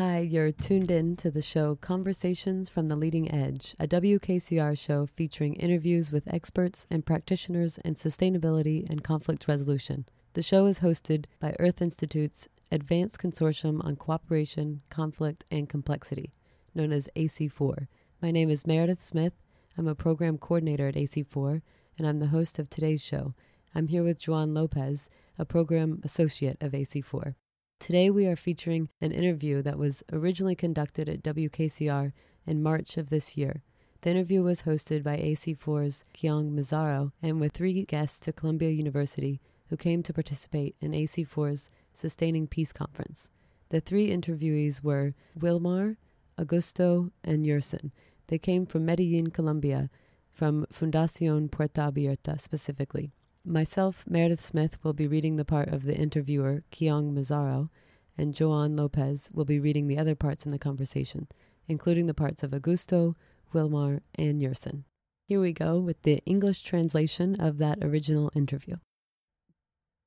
Hi, you're tuned in to the show Conversations from the Leading Edge, a WKCR show featuring interviews with experts and practitioners in sustainability and conflict resolution. The show is hosted by Earth Institute's Advanced Consortium on Cooperation, Conflict, and Complexity, known as AC4. My name is Meredith Smith. I'm a program coordinator at AC4, and I'm the host of today's show. I'm here with Juan Lopez, a program associate of AC4. Today, we are featuring an interview that was originally conducted at WKCR in March of this year. The interview was hosted by AC4's Kyong Mazzaro and with three guests to Columbia University who came to participate in AC4's Sustaining Peace Conference. The three interviewees were Wilmar, Augusto, and Yerson. They came from Medellin, Colombia, from Fundacion Puerta Abierta specifically. Myself, Meredith Smith, will be reading the part of the interviewer, Kyong Mazzaro, and Juan Lopez will be reading the other parts in the conversation, including the parts of Augusto, Wilmar, and Yerson. Here we go with the English translation of that original interview.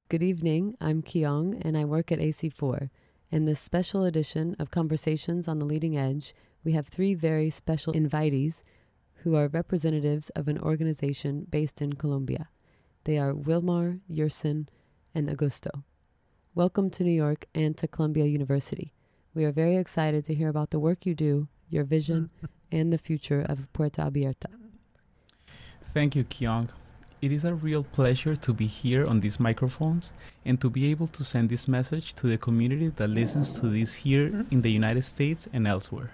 Good evening, I'm Kyong, and I work at AC4. In this special edition of Conversations on the Leading Edge, we have three very special invitees who are representatives of an organization based in Colombia. They are Wilmar, Yerson, and Augusto. Welcome to New York and to Columbia University. We are very excited to hear about the work you do, your vision, and the future of Puerta Abierta. Thank you, Kyong. It is a real pleasure to be here on these microphones and to be able to send this message to the community that listens to this here in the United States and elsewhere.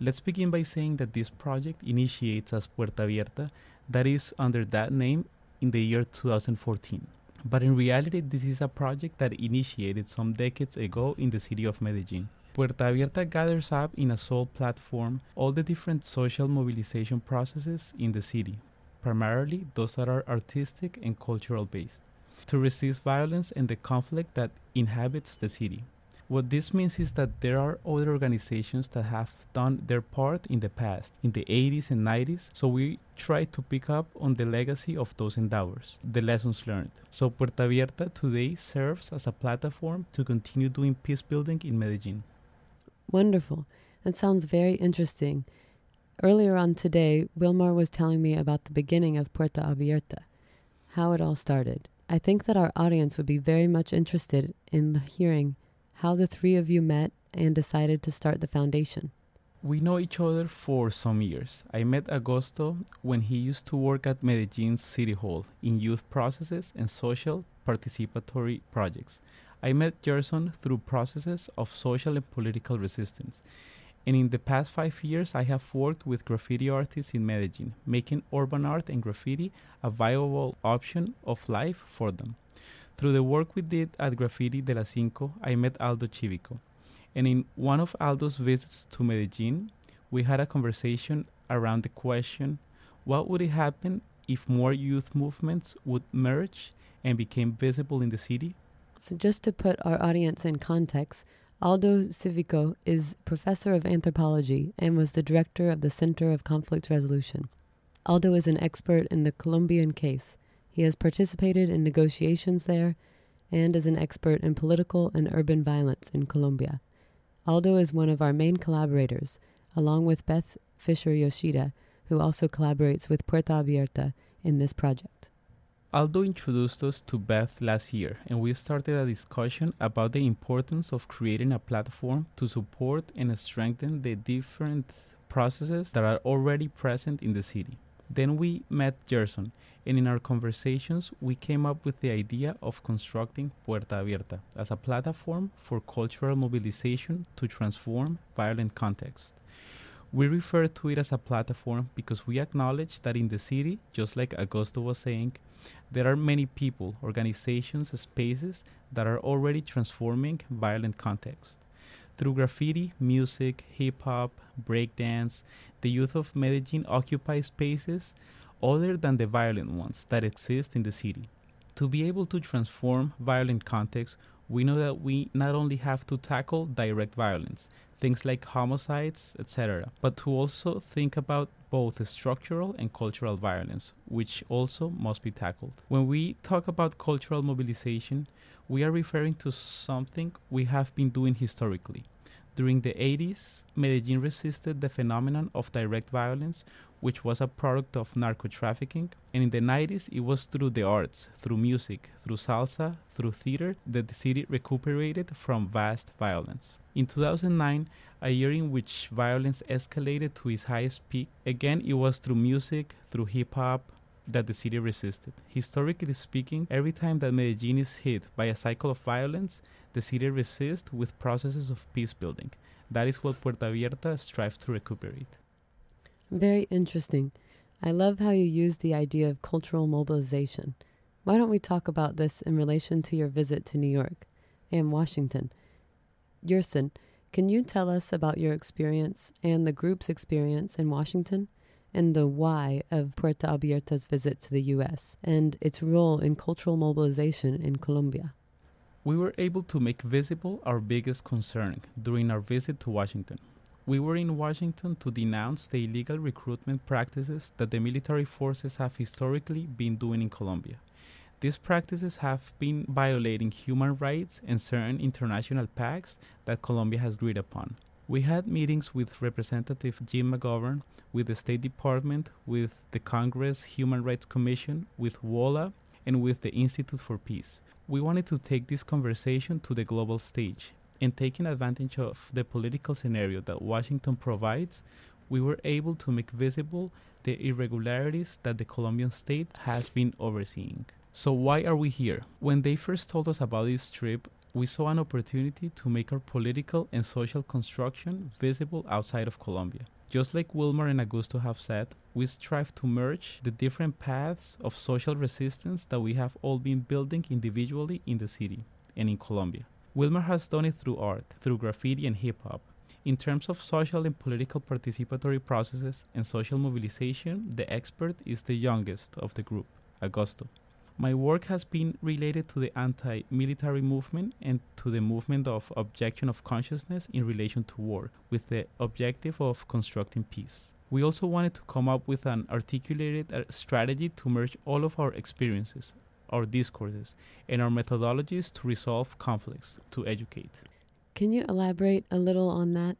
Let's begin by saying that this project initiates as Puerta Abierta, that is under that name in the year 2014. But in reality, this is a project that initiated some decades ago in the city of Medellin. Puerta Abierta gathers up in a sole platform all the different social mobilization processes in the city, primarily those that are artistic and cultural based, to resist violence and the conflict that inhabits the city. What this means is that there are other organizations that have done their part in the past, in the 80s and 90s, so we try to pick up on the legacy of those endeavors, the lessons learned. So Puerta Abierta today serves as a platform to continue doing peace building in Medellin. Wonderful. That sounds very interesting. Earlier on today, Wilmar was telling me about the beginning of Puerta Abierta, how it all started. I think that our audience would be very much interested in hearing how the three of you met and decided to start the foundation. We know each other for some years. I met Augusto when he used to work at Medellin's City Hall in youth processes and social participatory projects. I met Yerson through processes of social and political resistance. And in the past five years, I have worked with graffiti artists in Medellin, making urban art and graffiti a viable option of life for them. Through the work we did at Graffiti de la Cinco, I met Aldo Civico. And in one of Aldo's visits to Medellin, we had a conversation around the question what would happen if more youth movements would merge and became visible in the city? So, just to put our audience in context, Aldo Civico is professor of anthropology and was the director of the Center of Conflict Resolution. Aldo is an expert in the Colombian case. He has participated in negotiations there and is an expert in political and urban violence in Colombia. Aldo is one of our main collaborators, along with Beth Fisher Yoshida, who also collaborates with Puerta Abierta in this project. Aldo introduced us to Beth last year, and we started a discussion about the importance of creating a platform to support and strengthen the different processes that are already present in the city. Then we met Yerson, and in our conversations, we came up with the idea of constructing Puerta Abierta as a platform for cultural mobilization to transform violent contexts. We refer to it as a platform because we acknowledge that in the city, just like Augusto was saying, there are many people, organizations, spaces that are already transforming violent contexts. Through graffiti, music, hip hop, breakdance, the youth of Medellin occupy spaces other than the violent ones that exist in the city. To be able to transform violent contexts, we know that we not only have to tackle direct violence, things like homicides, etc., but to also think about both structural and cultural violence, which also must be tackled. When we talk about cultural mobilization, we are referring to something we have been doing historically During the 80s, Medellin resisted the phenomenon of direct violence, which was a product of narco trafficking. And in the 90s, it was through the arts, through music, through salsa, through theater, that the city recuperated from vast violence. In 2009, a year in which violence escalated to its highest peak, again it was through music, through hip hop, that the city resisted. Historically speaking, every time that Medellin is hit by a cycle of violence, the city resists with processes of peace building. That is what Puerta Abierta strives to recuperate. Very interesting. I love how you use the idea of cultural mobilization. Why don't we talk about this in relation to your visit to New York and Washington? Yerson, can you tell us about your experience and the group's experience in Washington and the why of Puerta Abierta's visit to the U.S. and its role in cultural mobilization in Colombia? We were able to make visible our biggest concern during our visit to Washington. We were in Washington to denounce the illegal recruitment practices that the military forces have historically been doing in Colombia. These practices have been violating human rights and certain international pacts that Colombia has agreed upon. We had meetings with Representative Jim McGovern, with the State Department, with the Congress Human Rights Commission, with WOLA, and with the Institute for Peace. We wanted to take this conversation to the global stage, and taking advantage of the political scenario that Washington provides, we were able to make visible the irregularities that the Colombian state has been overseeing. So why are we here? When they first told us about this trip, we saw an opportunity to make our political and social construction visible outside of Colombia. Just like Wilmer and Augusto have said, we strive to merge the different paths of social resistance that we have all been building individually in the city and in Colombia. Wilmer has done it through art, through graffiti and hip hop. In terms of social and political participatory processes and social mobilization, the expert is the youngest of the group, Augusto. My work has been related to the anti military movement and to the movement of objection of consciousness in relation to war, with the objective of constructing peace. We also wanted to come up with an articulated uh, strategy to merge all of our experiences, our discourses, and our methodologies to resolve conflicts, to educate. Can you elaborate a little on that?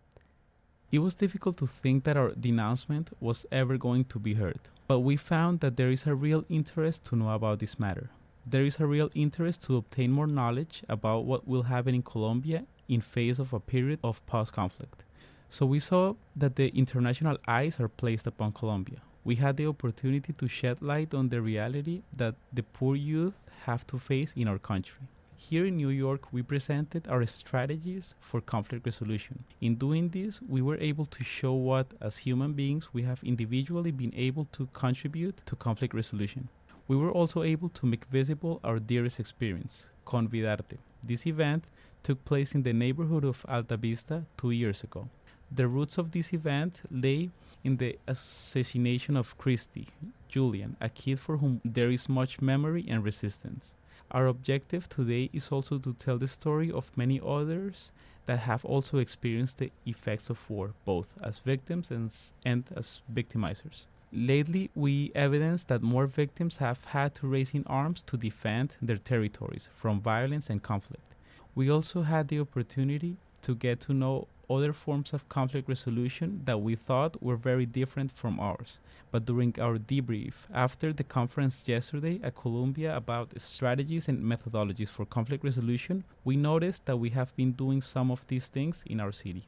It was difficult to think that our denouncement was ever going to be heard. But we found that there is a real interest to know about this matter. There is a real interest to obtain more knowledge about what will happen in Colombia in face of a period of post-conflict. So we saw that the international eyes are placed upon Colombia. We had the opportunity to shed light on the reality that the poor youth have to face in our country. Here in New York, we presented our strategies for conflict resolution. In doing this, we were able to show what, as human beings, we have individually been able to contribute to conflict resolution. We were also able to make visible our dearest experience, Convidarte. This event took place in the neighborhood of Alta Vista two years ago. The roots of this event lay in the assassination of Christy, Julian, a kid for whom there is much memory and resistance. Our objective today is also to tell the story of many others that have also experienced the effects of war, both as victims and, and as victimizers. Lately, we evidence that more victims have had to raise in arms to defend their territories from violence and conflict. We also had the opportunity to get to know other forms of conflict resolution that we thought were very different from ours. But during our debrief after the conference yesterday at Columbia about strategies and methodologies for conflict resolution, we noticed that we have been doing some of these things in our city.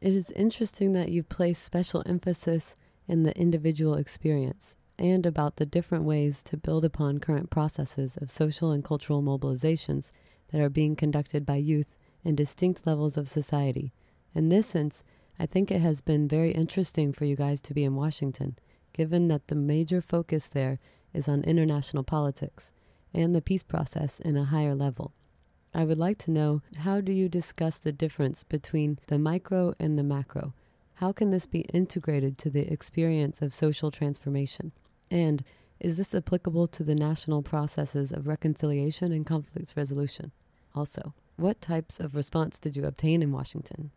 It is interesting that you place special emphasis in the individual experience and about the different ways to build upon current processes of social and cultural mobilizations that are being conducted by youth in distinct levels of society in this sense, I think it has been very interesting for you guys to be in Washington, given that the major focus there is on international politics and the peace process in a higher level. I would like to know how do you discuss the difference between the micro and the macro? How can this be integrated to the experience of social transformation? And is this applicable to the national processes of reconciliation and conflict resolution? Also, what types of response did you obtain in Washington?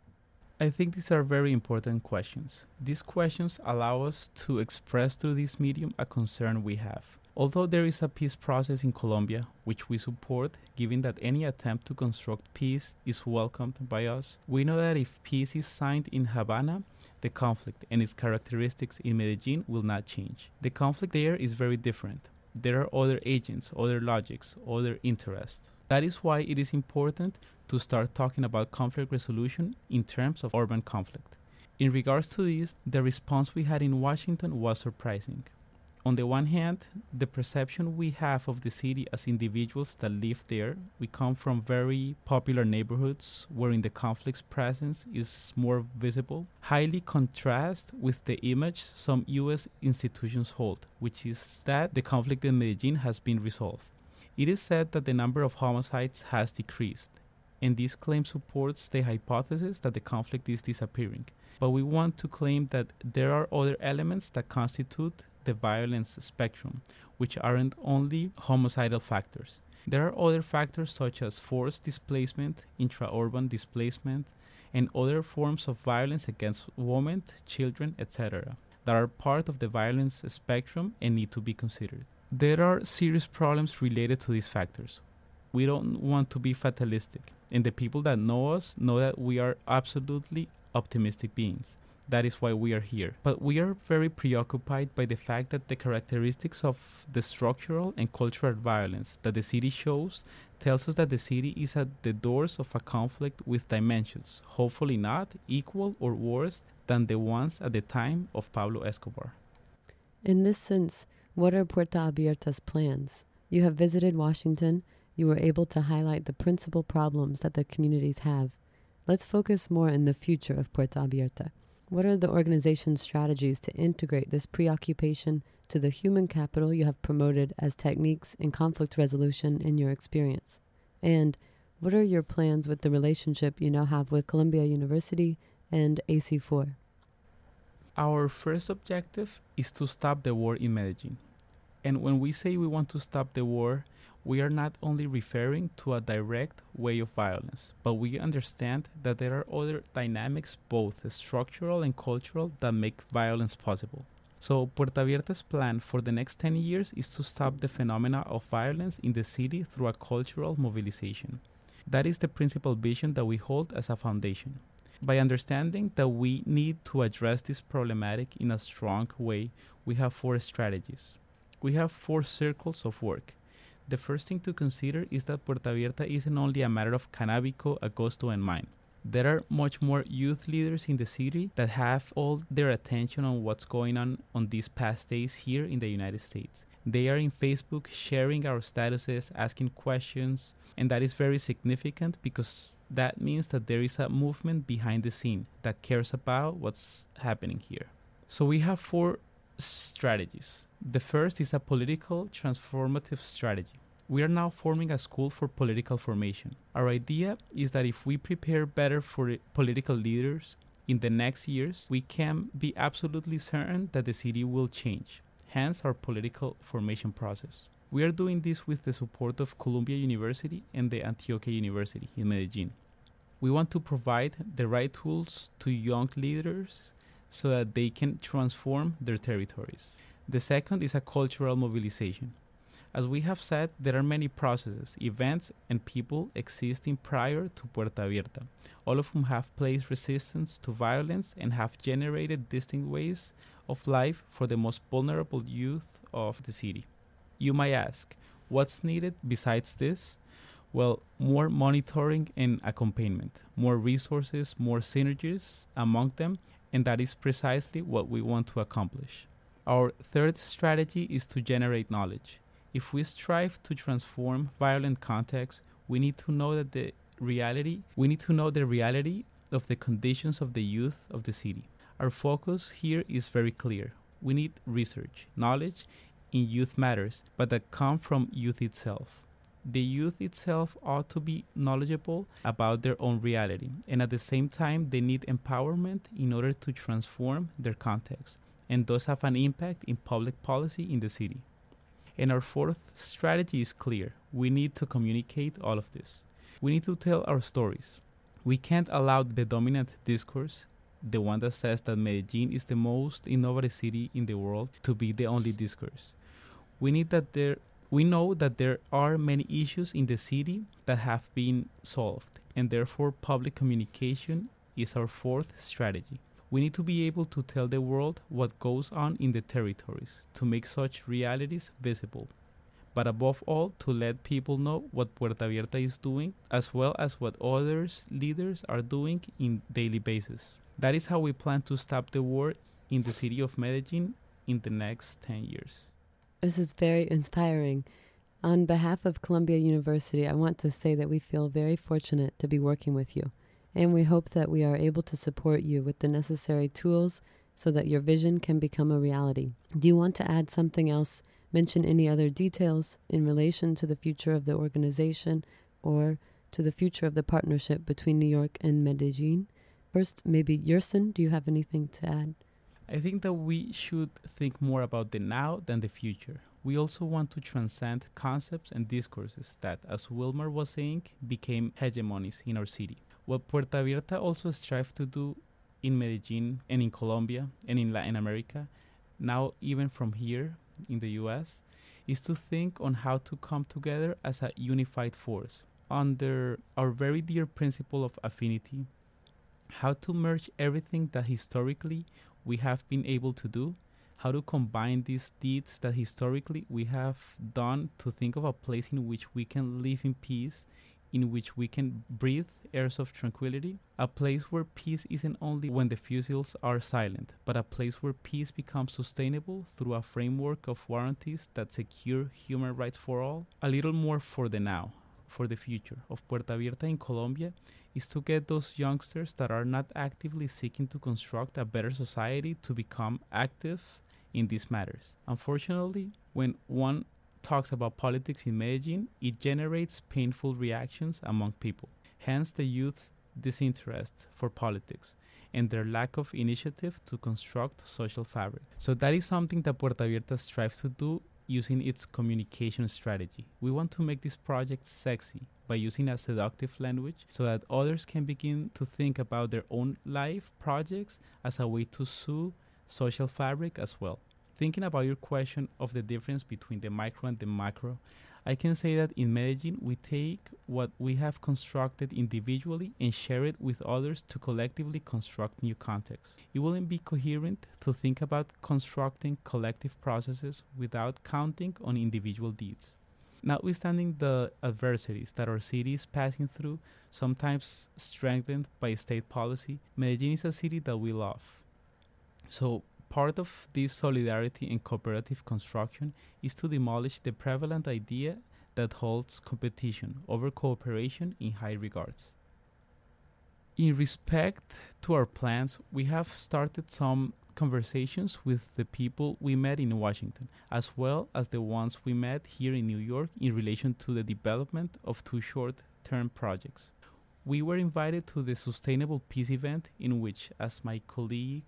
I think these are very important questions. These questions allow us to express through this medium a concern we have. Although there is a peace process in Colombia, which we support, given that any attempt to construct peace is welcomed by us, we know that if peace is signed in Havana, the conflict and its characteristics in Medellin will not change. The conflict there is very different. There are other agents, other logics, other interests. That is why it is important to start talking about conflict resolution in terms of urban conflict. In regards to this, the response we had in Washington was surprising. On the one hand, the perception we have of the city as individuals that live there, we come from very popular neighborhoods wherein the conflict's presence is more visible, highly contrasts with the image some US institutions hold, which is that the conflict in Medellin has been resolved. It is said that the number of homicides has decreased, and this claim supports the hypothesis that the conflict is disappearing. But we want to claim that there are other elements that constitute the violence spectrum, which aren't only homicidal factors. There are other factors such as forced displacement, intra-urban displacement, and other forms of violence against women, children, etc., that are part of the violence spectrum and need to be considered. There are serious problems related to these factors. We don't want to be fatalistic, and the people that know us know that we are absolutely optimistic beings. That is why we are here. But we are very preoccupied by the fact that the characteristics of the structural and cultural violence that the city shows tells us that the city is at the doors of a conflict with dimensions, hopefully not equal or worse than the ones at the time of Pablo Escobar. In this sense, what are Puerta Abierta's plans? You have visited Washington. You were able to highlight the principal problems that the communities have. Let's focus more in the future of Puerta Abierta. What are the organization's strategies to integrate this preoccupation to the human capital you have promoted as techniques in conflict resolution in your experience? And what are your plans with the relationship you now have with Columbia University and AC4? Our first objective is to stop the war in Medellin. And when we say we want to stop the war, we are not only referring to a direct way of violence, but we understand that there are other dynamics, both structural and cultural, that make violence possible. So, Puerta Abierta's plan for the next 10 years is to stop the phenomena of violence in the city through a cultural mobilization. That is the principal vision that we hold as a foundation. By understanding that we need to address this problematic in a strong way, we have four strategies. We have four circles of work the first thing to consider is that Puerta Abierta isn't only a matter of Canabico, Augusto, and mine. There are much more youth leaders in the city that have all their attention on what's going on on these past days here in the United States. They are in Facebook sharing our statuses, asking questions, and that is very significant because that means that there is a movement behind the scene that cares about what's happening here. So we have four strategies. The first is a political transformative strategy. We are now forming a school for political formation. Our idea is that if we prepare better for political leaders in the next years, we can be absolutely certain that the city will change, hence our political formation process. We are doing this with the support of Columbia University and the Antioquia University in Medellin. We want to provide the right tools to young leaders so that they can transform their territories. The second is a cultural mobilization. As we have said, there are many processes, events, and people existing prior to Puerta Abierta, all of whom have placed resistance to violence and have generated distinct ways of life for the most vulnerable youth of the city. You might ask, what's needed besides this? Well, more monitoring and accompaniment, more resources, more synergies among them, and that is precisely what we want to accomplish. Our third strategy is to generate knowledge. If we strive to transform violent contexts, we need to know that the reality, we need to know the reality of the conditions of the youth of the city. Our focus here is very clear. We need research, knowledge in youth matters, but that come from youth itself. The youth itself ought to be knowledgeable about their own reality, and at the same time, they need empowerment in order to transform their context and thus have an impact in public policy in the city. And our fourth strategy is clear. We need to communicate all of this. We need to tell our stories. We can't allow the dominant discourse, the one that says that Medellin is the most innovative city in the world, to be the only discourse. We need that there we know that there are many issues in the city that have been solved, and therefore public communication is our fourth strategy. We need to be able to tell the world what goes on in the territories to make such realities visible. But above all, to let people know what Puerta Abierta is doing, as well as what others leaders are doing in daily basis. That is how we plan to stop the war in the city of Medellin in the next 10 years. This is very inspiring. On behalf of Columbia University, I want to say that we feel very fortunate to be working with you, and we hope that we are able to support you with the necessary tools so that your vision can become a reality. Do you want to add something else? Mention any other details in relation to the future of the organization or to the future of the partnership between New York and Medellin? First, maybe Yerson, do you have anything to add? I think that we should think more about the now than the future. We also want to transcend concepts and discourses that, as Wilmer was saying, became hegemonies in our city. What Puerta Abierta also strives to do in Medellin and in Colombia and in Latin America, now even from here in the US, is to think on how to come together as a unified force under our very dear principle of affinity, how to merge everything that historically we have been able to do, how to combine these deeds that historically we have done to think of a place in which we can live in peace, in which we can breathe airs of tranquility, a place where peace isn't only when the fusils are silent, but a place where peace becomes sustainable through a framework of warranties that secure human rights for all, a little more for the now, for the future of Puerta Abierta in Colombia is to get those youngsters that are not actively seeking to construct a better society to become active in these matters. Unfortunately, when one talks about politics in Medellin, it generates painful reactions among people. Hence, the youth's disinterest for politics and their lack of initiative to construct social fabric. So that is something that Puerta Abierta strives to do using its communication strategy. We want to make this project sexy by using a seductive language so that others can begin to think about their own life projects as a way to sue social fabric as well. Thinking about your question of the difference between the micro and the macro, I can say that in Medellin, we take what we have constructed individually and share it with others to collectively construct new contexts. It wouldn't be coherent to think about constructing collective processes without counting on individual deeds. Notwithstanding the adversities that our city is passing through, sometimes strengthened by state policy, Medellin is a city that we love. So, Part of this solidarity and cooperative construction is to demolish the prevalent idea that holds competition over cooperation in high regards. In respect to our plans, we have started some conversations with the people we met in Washington, as well as the ones we met here in New York in relation to the development of two short term projects. We were invited to the Sustainable Peace event, in which, as my colleagues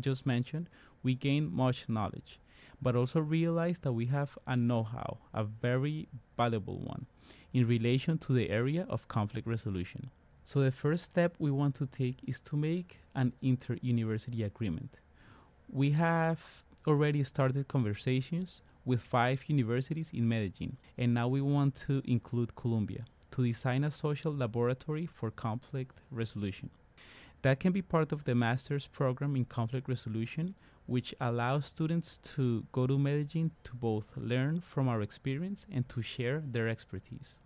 just mentioned, we gain much knowledge, but also realize that we have a know how, a very valuable one, in relation to the area of conflict resolution. So, the first step we want to take is to make an inter university agreement. We have already started conversations with five universities in Medellin, and now we want to include Columbia to design a social laboratory for conflict resolution. That can be part of the master's program in conflict resolution, which allows students to go to Medellin to both learn from our experience and to share their expertise.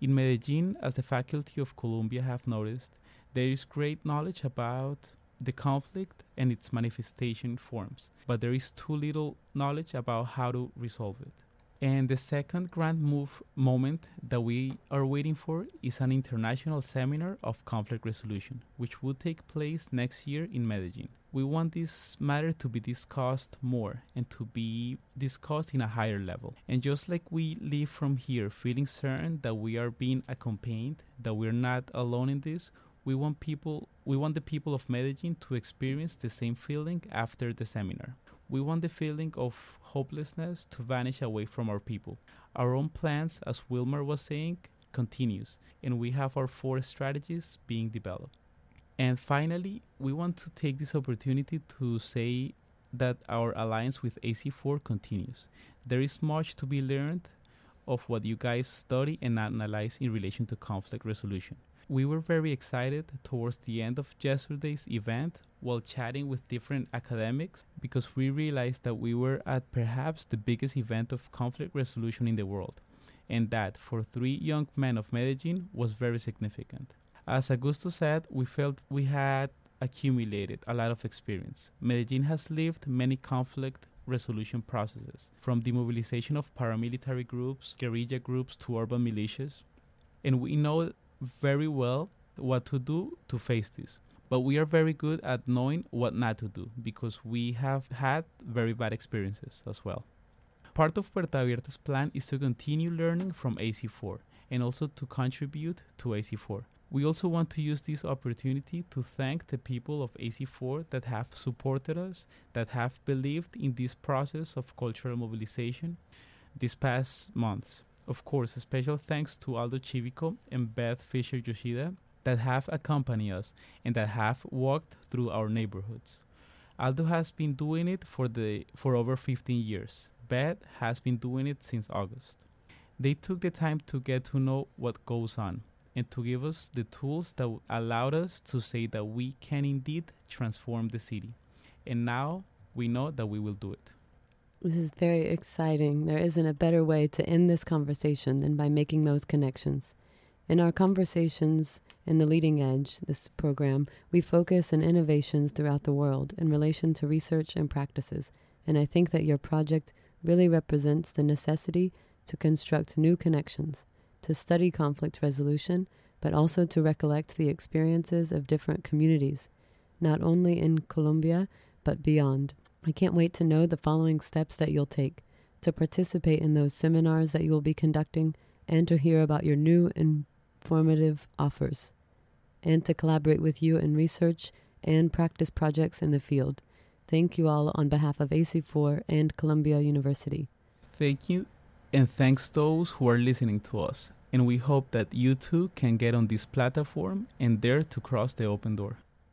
In Medellin, as the faculty of Columbia have noticed, there is great knowledge about the conflict and its manifestation forms, but there is too little knowledge about how to resolve it. And the second grand move moment that we are waiting for is an international seminar of conflict resolution, which will take place next year in Medellin. We want this matter to be discussed more and to be discussed in a higher level. And just like we leave from here feeling certain that we are being accompanied, that we're not alone in this, we want people we want the people of Medellin to experience the same feeling after the seminar. We want the feeling of hopelessness to vanish away from our people. Our own plans, as Wilmer was saying, continues, and we have our four strategies being developed. And finally, we want to take this opportunity to say that our alliance with AC4 continues. There is much to be learned of what you guys study and analyze in relation to conflict resolution. We were very excited towards the end of yesterday's event while chatting with different academics because we realized that we were at perhaps the biggest event of conflict resolution in the world, and that for three young men of Medellin was very significant. As Augusto said, we felt we had accumulated a lot of experience. Medellin has lived many conflict resolution processes, from the mobilization of paramilitary groups, guerrilla groups, to urban militias. And we know very well what to do to face this. But we are very good at knowing what not to do because we have had very bad experiences as well. Part of Puerta Abierta's plan is to continue learning from AC4 and also to contribute to AC4. We also want to use this opportunity to thank the people of AC4 that have supported us, that have believed in this process of cultural mobilization these past months. Of course, a special thanks to Aldo Civico and Beth Fisher Yoshida that have accompanied us and that have walked through our neighborhoods. Aldo has been doing it for the for over 15 years. Beth has been doing it since August. They took the time to get to know what goes on and to give us the tools that allowed us to say that we can indeed transform the city. And now we know that we will do it. This is very exciting. There isn't a better way to end this conversation than by making those connections. In our conversations in the Leading Edge, this program, we focus on innovations throughout the world in relation to research and practices, and I think that your project really represents the necessity to construct new connections, to study conflict resolution, but also to recollect the experiences of different communities, not only in Colombia, but beyond. I can't wait to know the following steps that you'll take to participate in those seminars that you will be conducting and to hear about your new informative offers and to collaborate with you in research and practice projects in the field. Thank you all on behalf of AC4 and Columbia University. Thank you, and thanks those who are listening to us. And we hope that you too can get on this platform and dare to cross the open door.